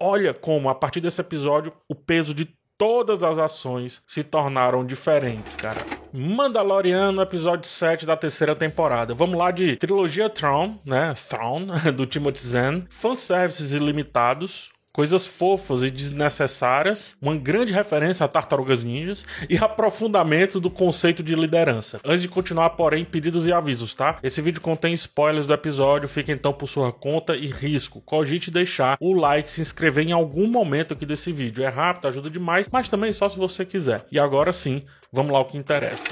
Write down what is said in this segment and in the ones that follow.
olha como, a partir desse episódio, o peso de todas as ações se tornaram diferentes, cara. Mandaloriano, episódio 7 da terceira temporada. Vamos lá de trilogia Throne, né? Throne, do Timothy Zahn. Fanservices ilimitados coisas fofas e desnecessárias, uma grande referência a Tartarugas Ninjas e aprofundamento do conceito de liderança. Antes de continuar, porém, pedidos e avisos, tá? Esse vídeo contém spoilers do episódio, fica então por sua conta e risco. Cogite deixar o like, se inscrever em algum momento aqui desse vídeo. É rápido, ajuda demais, mas também só se você quiser. E agora sim, vamos lá o que interessa.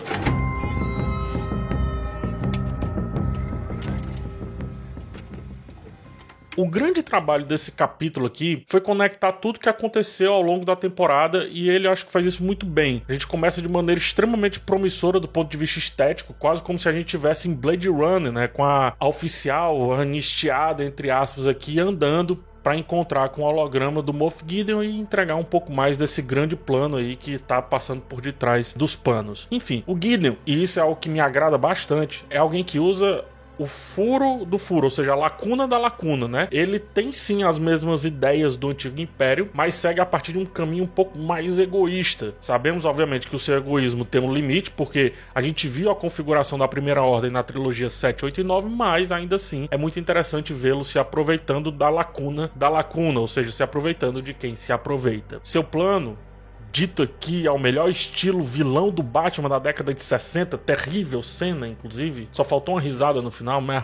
O grande trabalho desse capítulo aqui foi conectar tudo que aconteceu ao longo da temporada e ele acho que faz isso muito bem. A gente começa de maneira extremamente promissora do ponto de vista estético, quase como se a gente tivesse em Blade Runner, né, com a, a oficial anistiada entre aspas aqui andando para encontrar com o holograma do Moff Gideon e entregar um pouco mais desse grande plano aí que tá passando por detrás dos panos. Enfim, o Gideon, e isso é algo que me agrada bastante, é alguém que usa o furo do furo, ou seja, a lacuna da lacuna, né? Ele tem sim as mesmas ideias do antigo império, mas segue a partir de um caminho um pouco mais egoísta. Sabemos, obviamente, que o seu egoísmo tem um limite, porque a gente viu a configuração da primeira ordem na trilogia 7, 8 e 9, mas ainda assim é muito interessante vê-lo se aproveitando da lacuna da lacuna, ou seja, se aproveitando de quem se aproveita. Seu plano dito aqui ao melhor estilo vilão do Batman da década de 60, terrível cena, inclusive. Só faltou uma risada no final, mas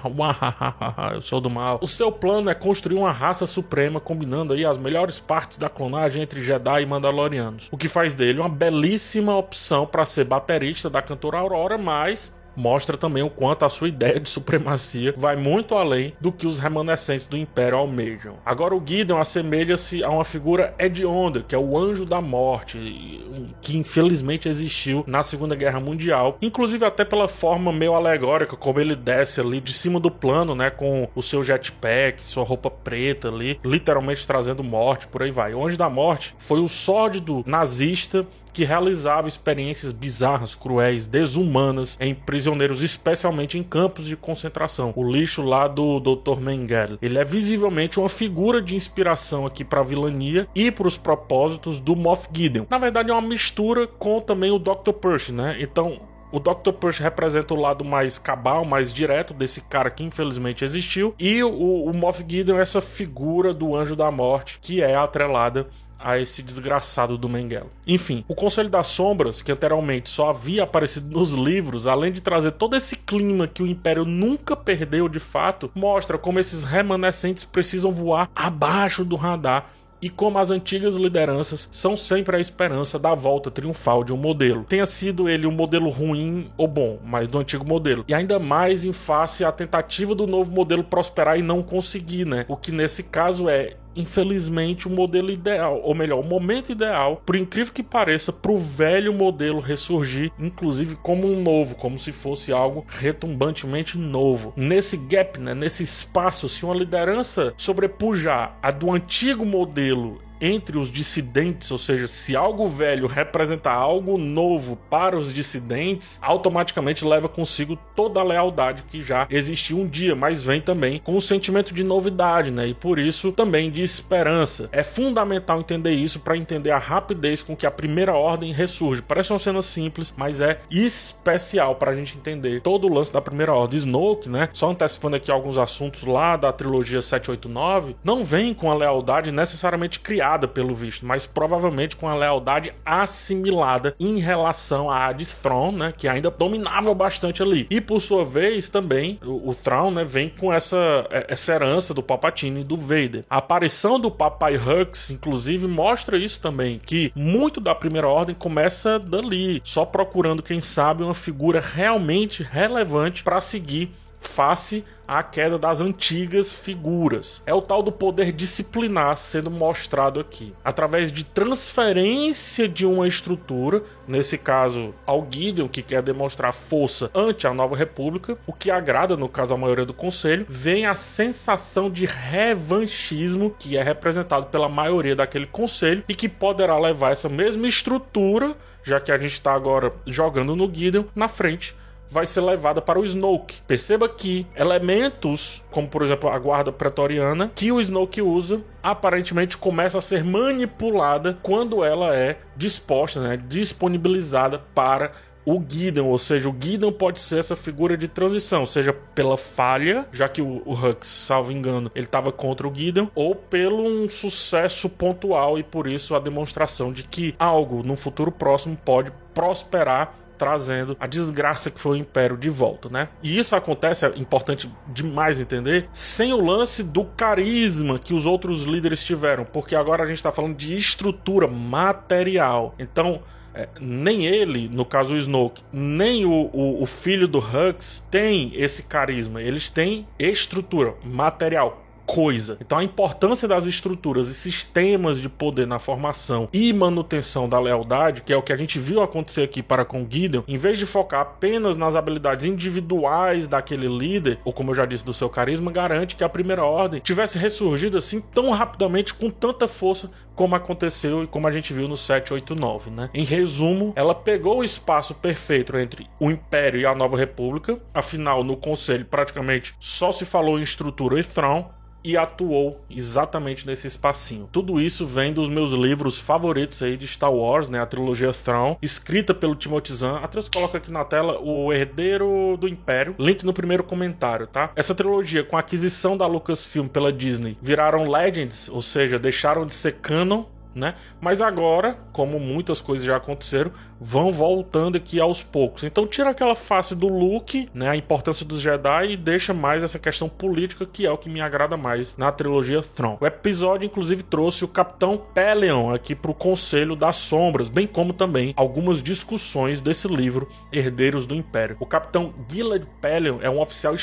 eu sou do mal. O seu plano é construir uma raça suprema, combinando aí as melhores partes da clonagem entre Jedi e Mandalorianos. O que faz dele uma belíssima opção para ser baterista da cantora Aurora, mas mostra também o quanto a sua ideia de supremacia vai muito além do que os remanescentes do Império almejam. Agora o Gideon assemelha-se a uma figura hedionda, que é o anjo da morte, que infelizmente existiu na Segunda Guerra Mundial, inclusive até pela forma meio alegórica como ele desce ali de cima do plano, né, com o seu jetpack, sua roupa preta ali, literalmente trazendo morte, por aí vai. O anjo da morte foi o sórdido nazista que realizava experiências bizarras, cruéis, desumanas em prisioneiros, especialmente em campos de concentração. O lixo lá do Dr. Mengele. Ele é visivelmente uma figura de inspiração aqui para a vilania e para os propósitos do Moff Gideon. Na verdade, é uma mistura com também o Dr. Percy, né? Então, o Dr. Percy representa o lado mais cabal, mais direto desse cara que infelizmente existiu. E o, o Moff Gideon é essa figura do anjo da morte que é atrelada a esse desgraçado do Mengele. Enfim, o Conselho das Sombras, que anteriormente só havia aparecido nos livros, além de trazer todo esse clima que o Império nunca perdeu de fato, mostra como esses remanescentes precisam voar abaixo do radar e como as antigas lideranças são sempre a esperança da volta triunfal de um modelo. Tenha sido ele um modelo ruim ou bom, mas do antigo modelo. E ainda mais em face à tentativa do novo modelo prosperar e não conseguir, né? O que nesse caso é infelizmente, o modelo ideal, ou melhor, o momento ideal, por incrível que pareça, para o velho modelo ressurgir, inclusive como um novo, como se fosse algo retumbantemente novo. Nesse gap, né, nesse espaço, se uma liderança sobrepujar a do antigo modelo entre os dissidentes, ou seja, se algo velho representar algo novo para os dissidentes, automaticamente leva consigo toda a lealdade que já existiu um dia, mas vem também com o sentimento de novidade, né? E por isso também de esperança. É fundamental entender isso para entender a rapidez com que a primeira ordem ressurge. Parece uma cena simples, mas é especial para a gente entender todo o lance da primeira ordem. Snoke, né? Só antecipando aqui alguns assuntos lá da trilogia 789, não vem com a lealdade necessariamente criada pelo visto, mas provavelmente com a lealdade assimilada em relação a de Thrawn, né, que ainda dominava bastante ali. E por sua vez também o, o né, vem com essa, é, essa herança do Palpatine e do Vader. A aparição do Papai Hux, inclusive, mostra isso também, que muito da Primeira Ordem começa dali, só procurando, quem sabe, uma figura realmente relevante para seguir face à queda das antigas figuras. É o tal do poder disciplinar sendo mostrado aqui, através de transferência de uma estrutura, nesse caso ao Gideon que quer demonstrar força ante a nova república, o que agrada no caso a maioria do conselho, vem a sensação de revanchismo que é representado pela maioria daquele conselho e que poderá levar essa mesma estrutura, já que a gente está agora jogando no Gideon, na frente vai ser levada para o Snoke. Perceba que elementos, como por exemplo a guarda pretoriana, que o Snoke usa, aparentemente começa a ser manipulada quando ela é disposta, né, disponibilizada para o Gideon, ou seja, o Gideon pode ser essa figura de transição, seja pela falha, já que o, o Hux, salvo engano, ele estava contra o Gideon, ou pelo um sucesso pontual e por isso a demonstração de que algo no futuro próximo pode prosperar trazendo a desgraça que foi o Império de volta, né? E isso acontece, é importante demais entender, sem o lance do carisma que os outros líderes tiveram, porque agora a gente está falando de estrutura material. Então, é, nem ele, no caso o Snoke, nem o, o, o filho do Hux tem esse carisma. Eles têm estrutura, material, coisa. Então a importância das estruturas e sistemas de poder na formação e manutenção da lealdade, que é o que a gente viu acontecer aqui para com Gideon, em vez de focar apenas nas habilidades individuais daquele líder, ou como eu já disse, do seu carisma, garante que a primeira ordem tivesse ressurgido assim tão rapidamente, com tanta força, como aconteceu e como a gente viu no 789, né? Em resumo, ela pegou o espaço perfeito entre o Império e a Nova República, afinal, no Conselho praticamente só se falou em estrutura e throne, e atuou exatamente nesse espacinho. Tudo isso vem dos meus livros favoritos aí de Star Wars, né, a trilogia Thrawn, escrita pelo Timothy Zahn. Atreus coloca aqui na tela o Herdeiro do Império, link no primeiro comentário, tá? Essa trilogia com a aquisição da Lucasfilm pela Disney viraram Legends, ou seja, deixaram de ser canon né? Mas agora, como muitas coisas já aconteceram, vão voltando aqui aos poucos. Então tira aquela face do Luke, né, a importância dos Jedi e deixa mais essa questão política que é o que me agrada mais na trilogia Throne. O episódio inclusive trouxe o Capitão Pelion aqui para o Conselho das Sombras, bem como também algumas discussões desse livro Herdeiros do Império. O Capitão Gilad Pelion é um oficial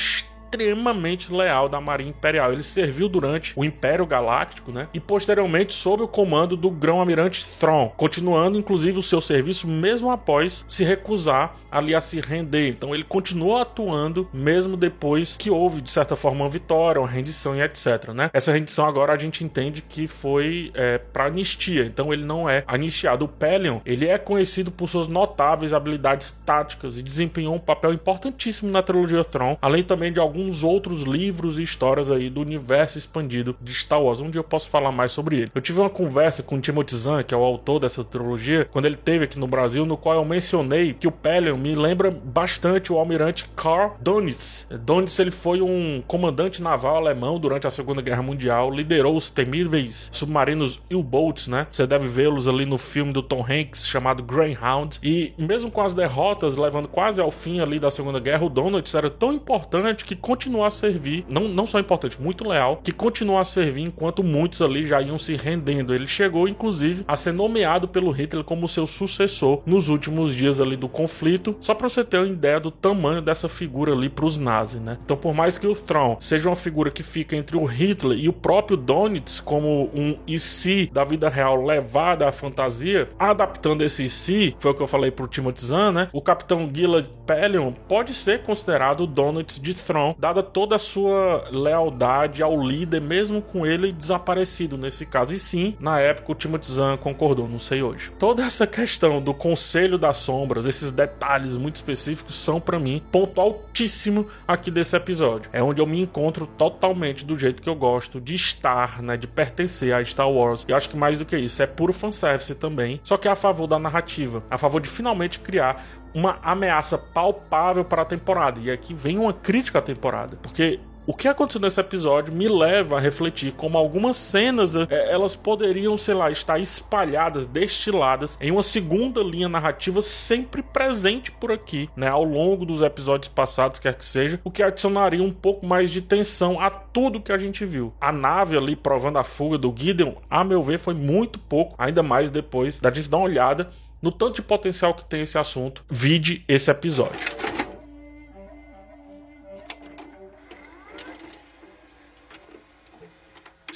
extremamente leal da Marinha Imperial. Ele serviu durante o Império Galáctico, né? E posteriormente sob o comando do Grão-Almirante Thrawn, continuando inclusive o seu serviço mesmo após se recusar ali a se render. Então ele continuou atuando mesmo depois que houve de certa forma uma vitória, uma rendição e etc, né? Essa rendição agora a gente entende que foi é, para anistia, então ele não é anistiado. O Pelion, ele é conhecido por suas notáveis habilidades táticas e desempenhou um papel importantíssimo na trilogia Thrawn, além também de alguns alguns outros livros e histórias aí do universo expandido de Star Wars. Dia eu posso falar mais sobre ele. Eu tive uma conversa com o Timothy Zahn, que é o autor dessa trilogia, quando ele teve aqui no Brasil, no qual eu mencionei que o Pelion me lembra bastante o almirante Karl Dönitz. Dönitz ele foi um comandante naval alemão durante a Segunda Guerra Mundial, liderou os temíveis submarinos U-boats, né? Você deve vê-los ali no filme do Tom Hanks chamado Greyhound. E mesmo com as derrotas levando quase ao fim ali da Segunda Guerra, o Dönitz era tão importante que continuar a servir, não, não só importante, muito leal, que continuar a servir enquanto muitos ali já iam se rendendo. Ele chegou, inclusive, a ser nomeado pelo Hitler como seu sucessor nos últimos dias ali do conflito, só para você ter uma ideia do tamanho dessa figura ali para os nazis, né? Então, por mais que o Thrawn seja uma figura que fica entre o Hitler e o próprio Donitz como um IC da vida real levada à fantasia, adaptando esse IC, foi o que eu falei pro Timothy Zahn, né? O Capitão Gilad Pelion pode ser considerado o Donitz de Thrawn dada toda a sua lealdade ao líder, mesmo com ele desaparecido nesse caso. E sim, na época o Timothy Zahn concordou, não sei hoje. Toda essa questão do Conselho das Sombras, esses detalhes muito específicos, são para mim ponto altíssimo aqui desse episódio. É onde eu me encontro totalmente do jeito que eu gosto de estar, né, de pertencer a Star Wars. E acho que mais do que isso, é puro fanservice também, só que é a favor da narrativa, a favor de finalmente criar uma ameaça palpável para a temporada. E aqui vem uma crítica à temporada, porque o que aconteceu nesse episódio me leva a refletir como algumas cenas é, elas poderiam, sei lá, estar espalhadas, destiladas em uma segunda linha narrativa sempre presente por aqui, né, ao longo dos episódios passados, quer que seja, o que adicionaria um pouco mais de tensão a tudo que a gente viu. A nave ali provando a fuga do Gideon, a meu ver, foi muito pouco, ainda mais depois da gente dar uma olhada no tanto de potencial que tem esse assunto, vide esse episódio.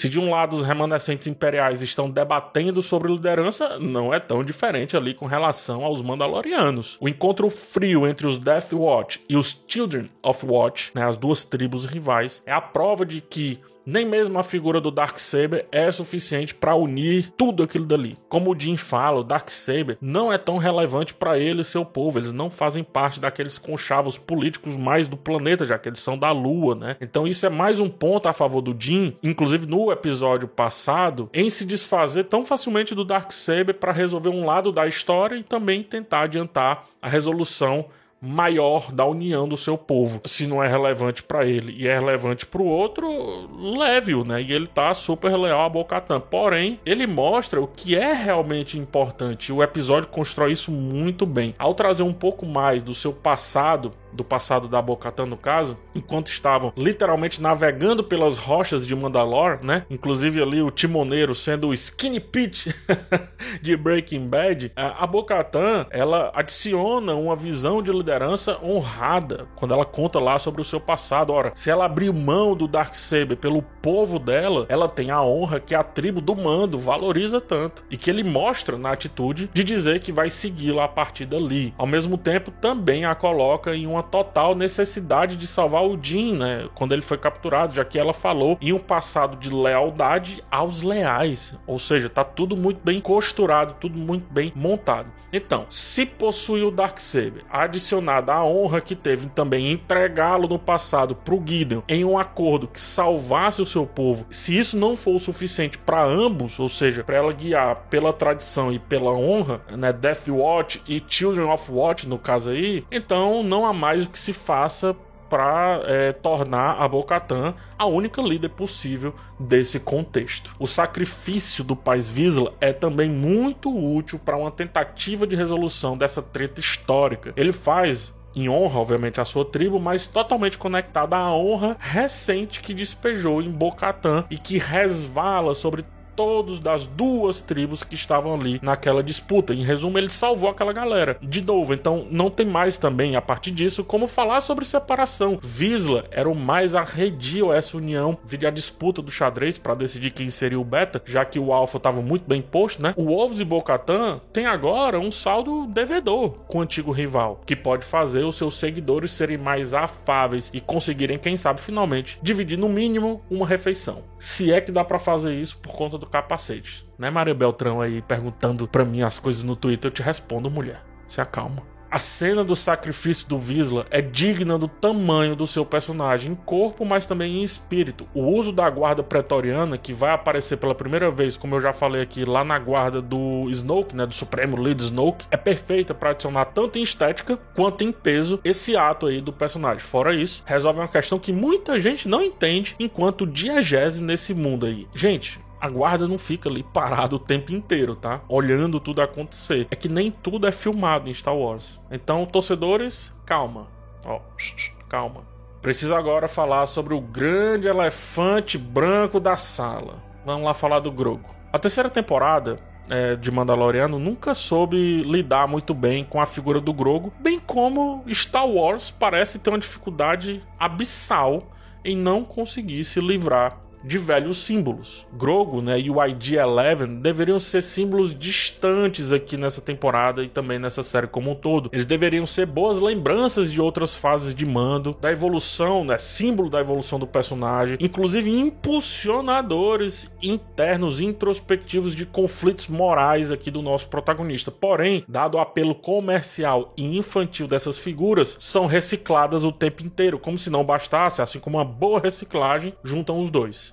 Se de um lado os remanescentes imperiais estão debatendo sobre liderança, não é tão diferente ali com relação aos Mandalorianos. O encontro frio entre os Death Watch e os Children of Watch, né, as duas tribos rivais, é a prova de que Nem mesmo a figura do Darksaber é suficiente para unir tudo aquilo dali. Como o Jim fala, o Darksaber não é tão relevante para ele e seu povo. Eles não fazem parte daqueles conchavos políticos mais do planeta, já que eles são da Lua, né? Então isso é mais um ponto a favor do Jim, inclusive no episódio passado, em se desfazer tão facilmente do Darksaber para resolver um lado da história e também tentar adiantar a resolução maior da união do seu povo. Se não é relevante para ele e é relevante para o outro, leve-o, né? E ele tá super leal a Bocatan. Porém, ele mostra o que é realmente importante. O episódio constrói isso muito bem. Ao trazer um pouco mais do seu passado do passado da Bocatan no caso, enquanto estavam literalmente navegando pelas rochas de Mandalore, né? Inclusive ali o timoneiro sendo o Skinny Pete de Breaking Bad, a Bocatan ela adiciona uma visão de liderança honrada quando ela conta lá sobre o seu passado. Ora, se ela abrir mão do Darksaber pelo povo dela, ela tem a honra que a tribo do mando valoriza tanto e que ele mostra na atitude de dizer que vai segui-la a partir dali. Ao mesmo tempo, também a coloca em uma total necessidade de salvar o Jin, né? Quando ele foi capturado, já que ela falou em um passado de lealdade aos leais. Ou seja, tá tudo muito bem costurado, tudo muito bem montado. Então, se possuir o Darksaber, adicionada a honra que teve também entregá-lo no passado pro Gideon em um acordo que salvasse o seu povo, se isso não for o suficiente para ambos, ou seja, para ela guiar pela tradição e pela honra, né, Death Watch e Children of Watch no caso aí, então não há mais mais o que se faça para é, tornar a Bocatan a única líder possível desse contexto. O sacrifício do Paz Vizsla é também muito útil para uma tentativa de resolução dessa treta histórica. Ele faz em honra, obviamente, à sua tribo, mas totalmente conectada à honra recente que despejou em Bocatan e que resvala sobre todos das duas tribos que estavam ali naquela disputa. Em resumo, ele salvou aquela galera. De novo, então não tem mais também, a partir disso, como falar sobre separação. Visla era o mais arredio a essa união, vide a disputa do xadrez para decidir quem seria o beta, já que o alfa estava muito bem posto, né? O Wolves e Bocatan tem agora um saldo devedor com o antigo rival, que pode fazer os seus seguidores serem mais afáveis e conseguirem, quem sabe, finalmente dividir no mínimo uma refeição. Se é que dá para fazer isso por conta do capacete. Né, Maria Beltrão aí perguntando pra mim as coisas no Twitter, eu te respondo, mulher. Se acalma. A cena do sacrifício do Visla é digna do tamanho do seu personagem em corpo, mas também em espírito. O uso da guarda pretoriana, que vai aparecer pela primeira vez, como eu já falei aqui, lá na guarda do Snoke, né, do Supremo Líder Snoke, é perfeita para adicionar tanto em estética quanto em peso esse ato aí do personagem. Fora isso, resolve uma questão que muita gente não entende enquanto diegese nesse mundo aí. Gente, a guarda não fica ali parado o tempo inteiro, tá? Olhando tudo acontecer. É que nem tudo é filmado em Star Wars. Então, torcedores, calma. Ó, calma. Preciso agora falar sobre o grande elefante branco da sala. Vamos lá falar do Grogo. A terceira temporada é, de Mandaloriano nunca soube lidar muito bem com a figura do Grogo, bem como Star Wars parece ter uma dificuldade abissal em não conseguir se livrar de velhos símbolos. Grogu né, e o ID-11 deveriam ser símbolos distantes aqui nessa temporada e também nessa série como um todo. Eles deveriam ser boas lembranças de outras fases de mando, da evolução, né, símbolo da evolução do personagem, inclusive impulsionadores internos introspectivos de conflitos morais aqui do nosso protagonista. Porém, dado o apelo comercial e infantil dessas figuras, são recicladas o tempo inteiro, como se não bastasse, assim como uma boa reciclagem, juntam os dois.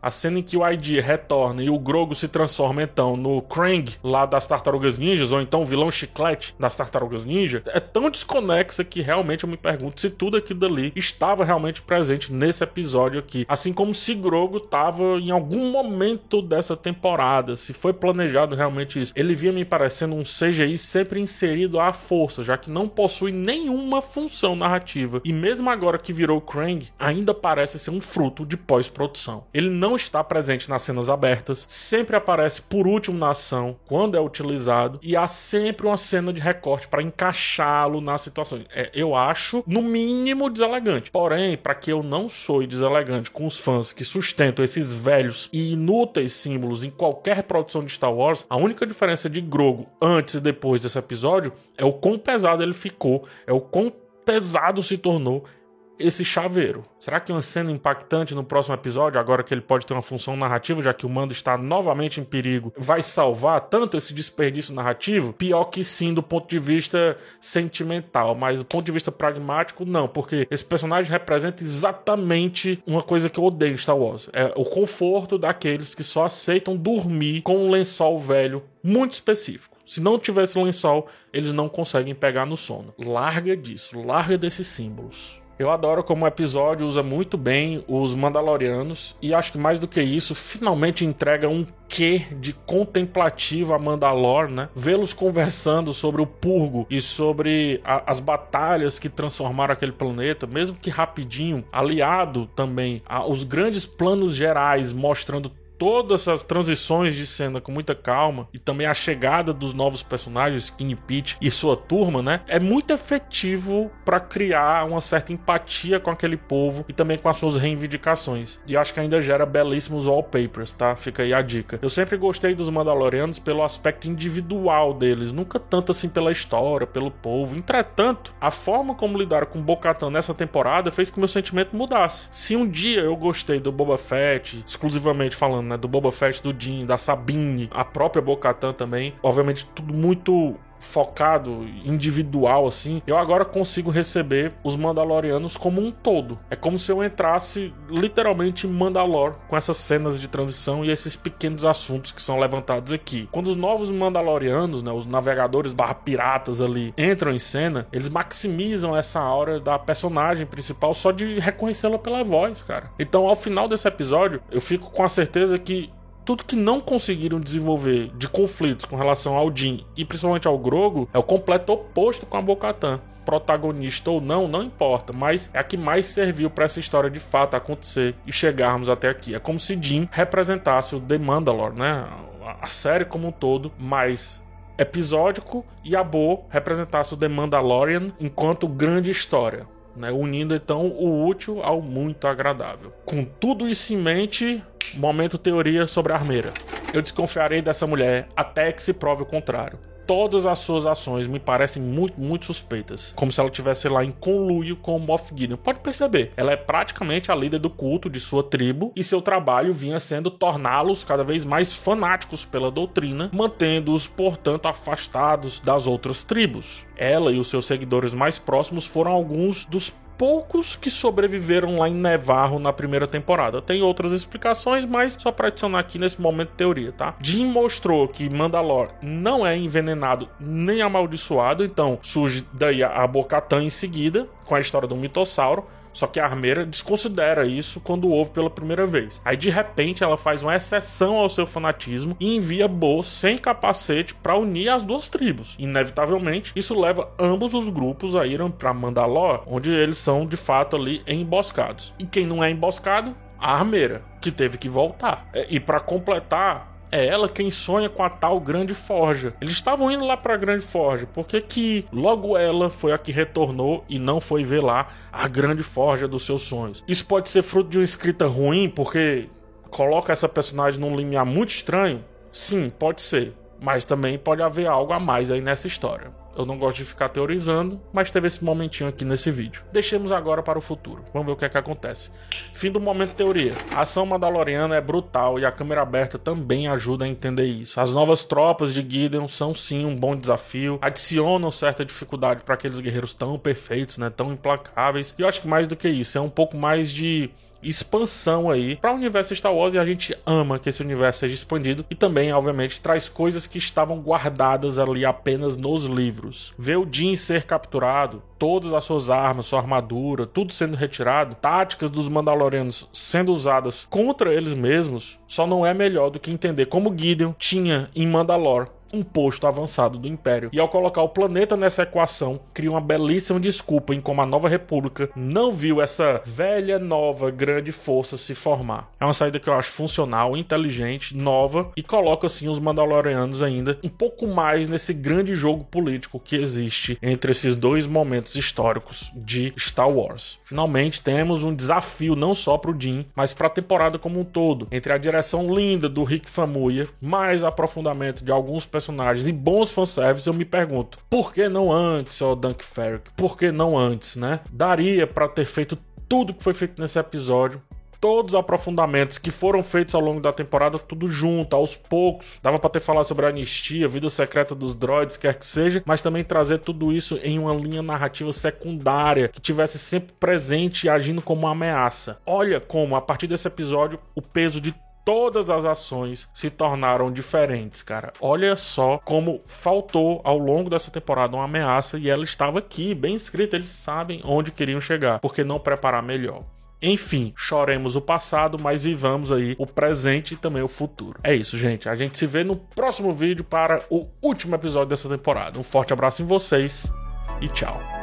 A cena em que o ID retorna e o Grogo se transforma então no Krang lá das Tartarugas Ninjas, ou então o vilão chiclete das Tartarugas Ninja, é tão desconexa que realmente eu me pergunto se tudo aquilo dali estava realmente presente nesse episódio aqui. Assim como se Grogo estava em algum momento dessa temporada, se foi planejado realmente isso. Ele via me parecendo um CGI sempre inserido à força, já que não possui nenhuma função narrativa. E mesmo agora que virou Krang, ainda parece ser um fruto de pós-produção. Ele não não está presente nas cenas abertas, sempre aparece por último na ação, quando é utilizado, e há sempre uma cena de recorte para encaixá-lo nas situações. É, eu acho, no mínimo, deselegante. Porém, para que eu não sou deselegante com os fãs que sustentam esses velhos e inúteis símbolos em qualquer produção de Star Wars, a única diferença de Grogo antes e depois desse episódio é o quão pesado ele ficou, é o quão pesado se tornou esse chaveiro? Será que uma cena impactante no próximo episódio, agora que ele pode ter uma função narrativa, já que o Mando está novamente em perigo, vai salvar tanto esse desperdício narrativo? Pior que sim, do ponto de vista sentimental, mas do ponto de vista pragmático, não, porque esse personagem representa exatamente uma coisa que eu odeio em Star Wars: é o conforto daqueles que só aceitam dormir com um lençol velho muito específico. Se não tivesse lençol, eles não conseguem pegar no sono. Larga disso, larga desses símbolos. Eu adoro como o episódio usa muito bem os Mandalorianos e acho que mais do que isso, finalmente entrega um quê de contemplativo a Mandalor, né? Vê-los conversando sobre o Purgo e sobre a, as batalhas que transformaram aquele planeta, mesmo que rapidinho, aliado também aos grandes planos gerais, mostrando todas essas transições de cena com muita calma e também a chegada dos novos personagens, Skinny Pete e sua turma, né? É muito efetivo para criar uma certa empatia com aquele povo e também com as suas reivindicações. E acho que ainda gera belíssimos wallpapers, tá? Fica aí a dica. Eu sempre gostei dos Mandalorianos pelo aspecto individual deles, nunca tanto assim pela história, pelo povo. Entretanto, a forma como lidaram com Bo-Katan nessa temporada fez com que meu sentimento mudasse. Se um dia eu gostei do Boba Fett, exclusivamente falando né? Do Boba Fett, do Din, da Sabine, a própria Bo-Katan também. Obviamente, tudo muito focado, individual, assim, eu agora consigo receber os Mandalorianos como um todo. É como se eu entrasse literalmente em Mandalor com essas cenas de transição e esses pequenos assuntos que são levantados aqui. Quando os novos Mandalorianos, né, os navegadores barra piratas ali, entram em cena, eles maximizam essa aura da personagem principal só de reconhecê-la pela voz, cara. Então, ao final desse episódio, eu fico com a certeza que tudo que não conseguiram desenvolver de conflitos com relação ao Jin e principalmente ao Grogo é o completo oposto com a Bocatan protagonista ou não, não importa, mas é a que mais serviu para essa história de fato acontecer e chegarmos até aqui. É como se Jin representasse o The Mandalore, né? A série como um todo, mais episódico e a Bo representasse o The Mandalorian enquanto grande história. Né, unindo então o útil ao muito agradável. Com tudo isso em mente, Momento teoria sobre a armeira. Eu desconfiarei dessa mulher até que se prove o contrário. Todas as suas ações me parecem muito, muito suspeitas. Como se ela tivesse lá em conluio com o Moff Gideon. Pode perceber, ela é praticamente a líder do culto de sua tribo e seu trabalho vinha sendo torná-los cada vez mais fanáticos pela doutrina, mantendo-os, portanto, afastados das outras tribos. Ela e os seus seguidores mais próximos foram alguns dos poucos que sobreviveram lá em Nevarro na primeira temporada. Tem outras explicações, mas só para adicionar aqui nesse momento teoria, tá? Jim mostrou que Mandalor não é envenenado nem amaldiçoado, então surge daí a Bocatan em seguida, com a história do mitossauro. Só que a armeira desconsidera isso quando ouve pela primeira vez. Aí de repente ela faz uma exceção ao seu fanatismo e envia Bo sem capacete para unir as duas tribos. Inevitavelmente, isso leva ambos os grupos a irem para Mandalor, onde eles são de fato ali emboscados. E quem não é emboscado? A armeira, que teve que voltar. É, e para completar, é ela quem sonha com a tal Grande Forja. Eles estavam indo lá para a Grande Forja, porque que logo ela foi a que retornou e não foi ver lá a Grande Forja dos seus sonhos. Isso pode ser fruto de uma escrita ruim, porque coloca essa personagem num limiar muito estranho? Sim, pode ser. Mas também pode haver algo a mais aí nessa história. Eu não gosto de ficar teorizando, mas teve esse momentinho aqui nesse vídeo. Deixemos agora para o futuro. Vamos ver o que é que acontece. Fim do momento teoria. A ação mandaloriana é brutal e a câmera aberta também ajuda a entender isso. As novas tropas de Gideon são sim um bom desafio, adicionam certa dificuldade para aqueles guerreiros tão perfeitos, né, tão implacáveis. E eu acho que mais do que isso, é um pouco mais de expansão aí para o universo Star Wars e a gente ama que esse universo seja expandido e também, obviamente, traz coisas que estavam guardadas ali apenas nos livros. Ver o Jin ser capturado, todas as suas armas, sua armadura, tudo sendo retirado, táticas dos Mandalorianos sendo usadas contra eles mesmos, só não é melhor do que entender como Gideon tinha em Mandalore um posto avançado do Império. E ao colocar o planeta nessa equação, cria uma belíssima desculpa em como a Nova República não viu essa velha, nova, grande força se formar. É uma saída que eu acho funcional, inteligente, nova e coloca assim os Mandalorianos ainda um pouco mais nesse grande jogo político que existe entre esses dois momentos históricos de Star Wars. Finalmente temos um desafio não só para o Jim, mas para a temporada como um todo, entre a direção linda do Rick Famuyiwa, mais aprofundamento de alguns personagens e bons fanservice, eu me pergunto, por que não antes, ó Dunk Ferrick? Por que não antes, né? Daria para ter feito tudo que foi feito nesse episódio todos os aprofundamentos que foram feitos ao longo da temporada, tudo junto, aos poucos. Dava para ter falado sobre a anistia, vida secreta dos droids, quer que seja, mas também trazer tudo isso em uma linha narrativa secundária que tivesse sempre presente e agindo como uma ameaça. Olha como, a partir desse episódio, o peso de todas as ações se tornaram diferentes, cara. Olha só como faltou ao longo dessa temporada uma ameaça e ela estava aqui, bem escrita. Eles sabem onde queriam chegar, porque não preparar melhor. Enfim, choremos o passado, mas vivamos aí o presente e também o futuro. É isso, gente. A gente se vê no próximo vídeo para o último episódio dessa temporada. Um forte abraço em vocês e tchau.